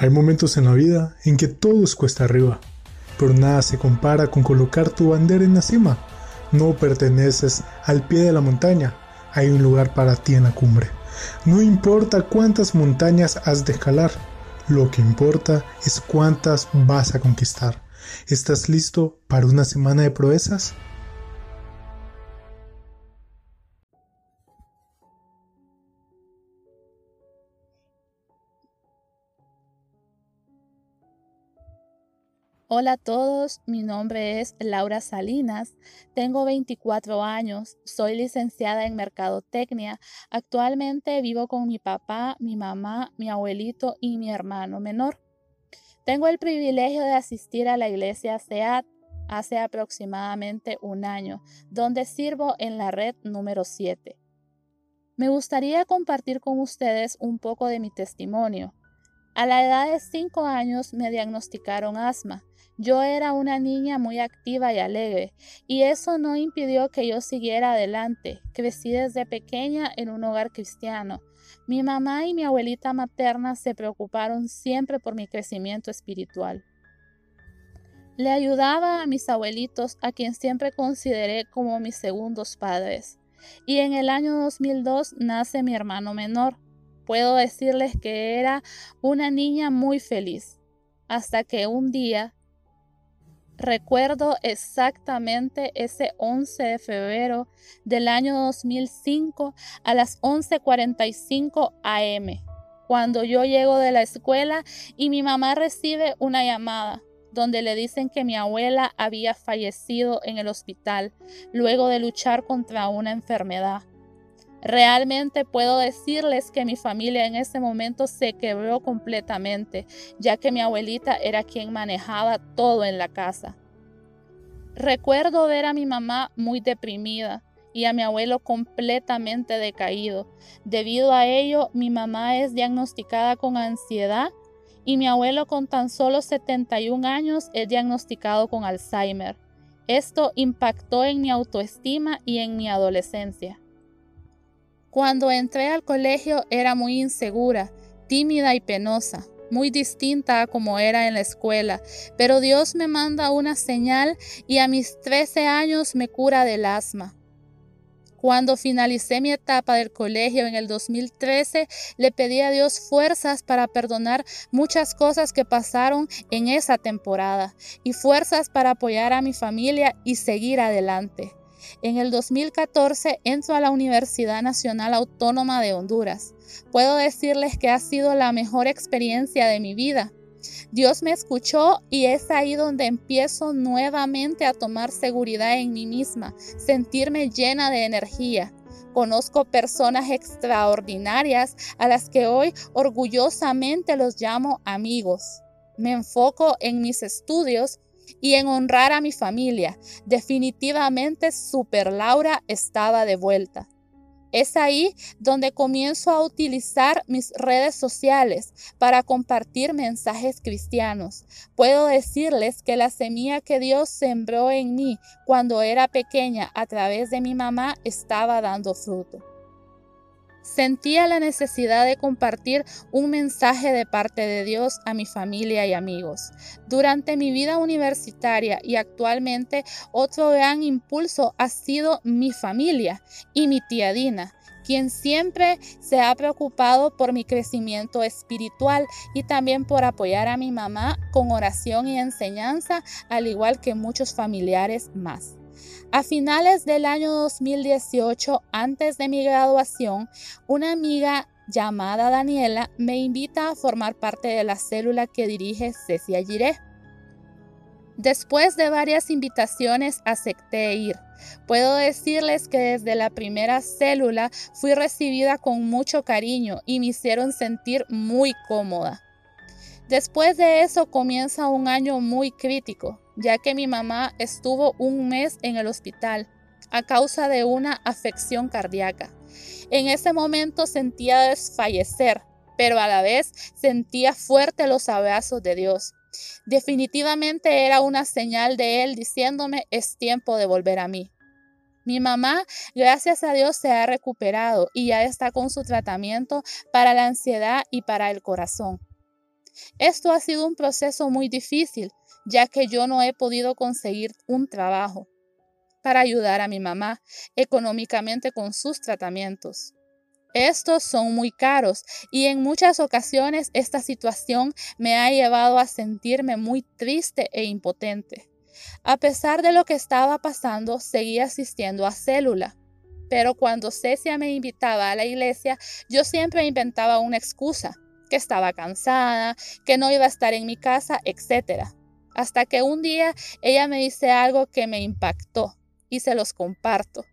Hay momentos en la vida en que todo es cuesta arriba, pero nada se compara con colocar tu bandera en la cima. No perteneces al pie de la montaña, hay un lugar para ti en la cumbre. No importa cuántas montañas has de escalar, lo que importa es cuántas vas a conquistar. ¿Estás listo para una semana de proezas? Hola a todos, mi nombre es Laura Salinas, tengo 24 años, soy licenciada en Mercadotecnia, actualmente vivo con mi papá, mi mamá, mi abuelito y mi hermano menor. Tengo el privilegio de asistir a la iglesia SEAT hace aproximadamente un año, donde sirvo en la red número 7. Me gustaría compartir con ustedes un poco de mi testimonio. A la edad de 5 años me diagnosticaron asma. Yo era una niña muy activa y alegre, y eso no impidió que yo siguiera adelante. Crecí desde pequeña en un hogar cristiano. Mi mamá y mi abuelita materna se preocuparon siempre por mi crecimiento espiritual. Le ayudaba a mis abuelitos, a quien siempre consideré como mis segundos padres. Y en el año 2002 nace mi hermano menor. Puedo decirles que era una niña muy feliz, hasta que un día Recuerdo exactamente ese 11 de febrero del año 2005 a las 11:45 am, cuando yo llego de la escuela y mi mamá recibe una llamada donde le dicen que mi abuela había fallecido en el hospital luego de luchar contra una enfermedad. Realmente puedo decirles que mi familia en ese momento se quebró completamente, ya que mi abuelita era quien manejaba todo en la casa. Recuerdo ver a mi mamá muy deprimida y a mi abuelo completamente decaído. Debido a ello, mi mamá es diagnosticada con ansiedad y mi abuelo con tan solo 71 años es diagnosticado con Alzheimer. Esto impactó en mi autoestima y en mi adolescencia. Cuando entré al colegio era muy insegura, tímida y penosa, muy distinta a como era en la escuela, pero Dios me manda una señal y a mis 13 años me cura del asma. Cuando finalicé mi etapa del colegio en el 2013, le pedí a Dios fuerzas para perdonar muchas cosas que pasaron en esa temporada y fuerzas para apoyar a mi familia y seguir adelante. En el 2014 entro a la Universidad Nacional Autónoma de Honduras. Puedo decirles que ha sido la mejor experiencia de mi vida. Dios me escuchó y es ahí donde empiezo nuevamente a tomar seguridad en mí misma, sentirme llena de energía. Conozco personas extraordinarias a las que hoy orgullosamente los llamo amigos. Me enfoco en mis estudios y en honrar a mi familia. Definitivamente Super Laura estaba de vuelta. Es ahí donde comienzo a utilizar mis redes sociales para compartir mensajes cristianos. Puedo decirles que la semilla que Dios sembró en mí cuando era pequeña a través de mi mamá estaba dando fruto. Sentía la necesidad de compartir un mensaje de parte de Dios a mi familia y amigos. Durante mi vida universitaria y actualmente otro gran impulso ha sido mi familia y mi tía Dina quien siempre se ha preocupado por mi crecimiento espiritual y también por apoyar a mi mamá con oración y enseñanza, al igual que muchos familiares más. A finales del año 2018, antes de mi graduación, una amiga llamada Daniela me invita a formar parte de la célula que dirige Cecia Giré. Después de varias invitaciones acepté ir. Puedo decirles que desde la primera célula fui recibida con mucho cariño y me hicieron sentir muy cómoda. Después de eso comienza un año muy crítico, ya que mi mamá estuvo un mes en el hospital a causa de una afección cardíaca. En ese momento sentía desfallecer, pero a la vez sentía fuerte los abrazos de Dios. Definitivamente era una señal de Él diciéndome es tiempo de volver a mí. Mi mamá, gracias a Dios, se ha recuperado y ya está con su tratamiento para la ansiedad y para el corazón. Esto ha sido un proceso muy difícil, ya que yo no he podido conseguir un trabajo para ayudar a mi mamá económicamente con sus tratamientos. Estos son muy caros y en muchas ocasiones esta situación me ha llevado a sentirme muy triste e impotente. A pesar de lo que estaba pasando, seguía asistiendo a célula. Pero cuando Cecia me invitaba a la iglesia, yo siempre inventaba una excusa, que estaba cansada, que no iba a estar en mi casa, etc. Hasta que un día ella me dice algo que me impactó y se los comparto.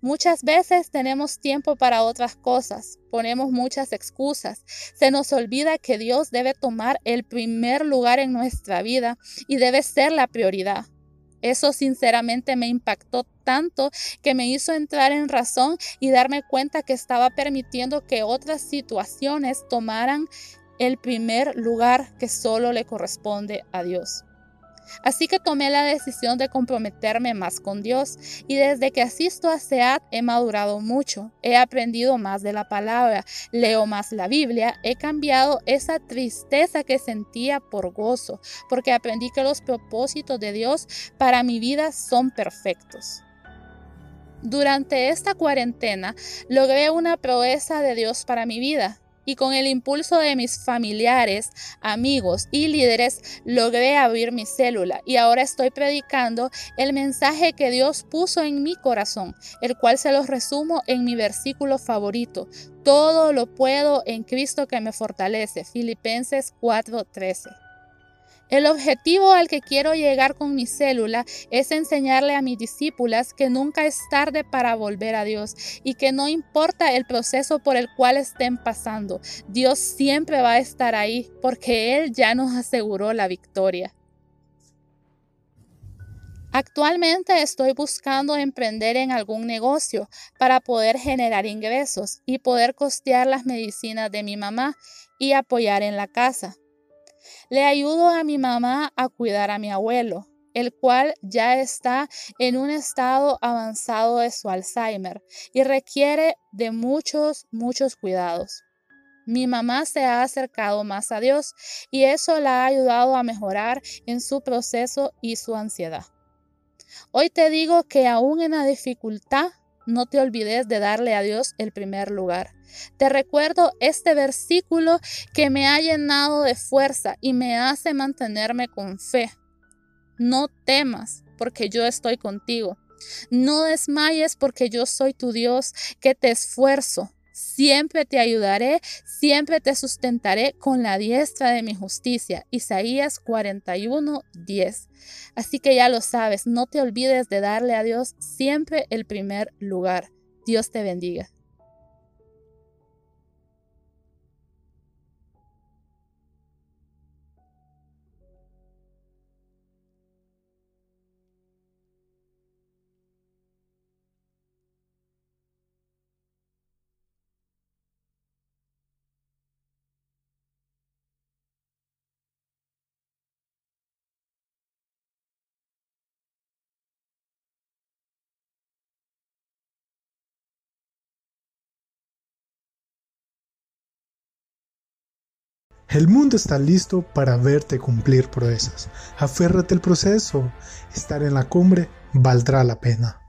Muchas veces tenemos tiempo para otras cosas, ponemos muchas excusas, se nos olvida que Dios debe tomar el primer lugar en nuestra vida y debe ser la prioridad. Eso sinceramente me impactó tanto que me hizo entrar en razón y darme cuenta que estaba permitiendo que otras situaciones tomaran el primer lugar que solo le corresponde a Dios. Así que tomé la decisión de comprometerme más con Dios y desde que asisto a SEAT he madurado mucho, he aprendido más de la palabra, leo más la Biblia, he cambiado esa tristeza que sentía por gozo, porque aprendí que los propósitos de Dios para mi vida son perfectos. Durante esta cuarentena logré una proeza de Dios para mi vida y con el impulso de mis familiares, amigos y líderes logré abrir mi célula y ahora estoy predicando el mensaje que Dios puso en mi corazón, el cual se los resumo en mi versículo favorito. Todo lo puedo en Cristo que me fortalece. Filipenses 4:13. El objetivo al que quiero llegar con mi célula es enseñarle a mis discípulas que nunca es tarde para volver a Dios y que no importa el proceso por el cual estén pasando, Dios siempre va a estar ahí porque Él ya nos aseguró la victoria. Actualmente estoy buscando emprender en algún negocio para poder generar ingresos y poder costear las medicinas de mi mamá y apoyar en la casa. Le ayudo a mi mamá a cuidar a mi abuelo, el cual ya está en un estado avanzado de su Alzheimer y requiere de muchos, muchos cuidados. Mi mamá se ha acercado más a Dios y eso la ha ayudado a mejorar en su proceso y su ansiedad. Hoy te digo que aún en la dificultad no te olvides de darle a Dios el primer lugar. Te recuerdo este versículo que me ha llenado de fuerza y me hace mantenerme con fe. No temas, porque yo estoy contigo. No desmayes, porque yo soy tu Dios, que te esfuerzo. Siempre te ayudaré, siempre te sustentaré con la diestra de mi justicia. Isaías 41, 10. Así que ya lo sabes, no te olvides de darle a Dios siempre el primer lugar. Dios te bendiga. El mundo está listo para verte cumplir proezas. Aférrate al proceso. Estar en la cumbre valdrá la pena.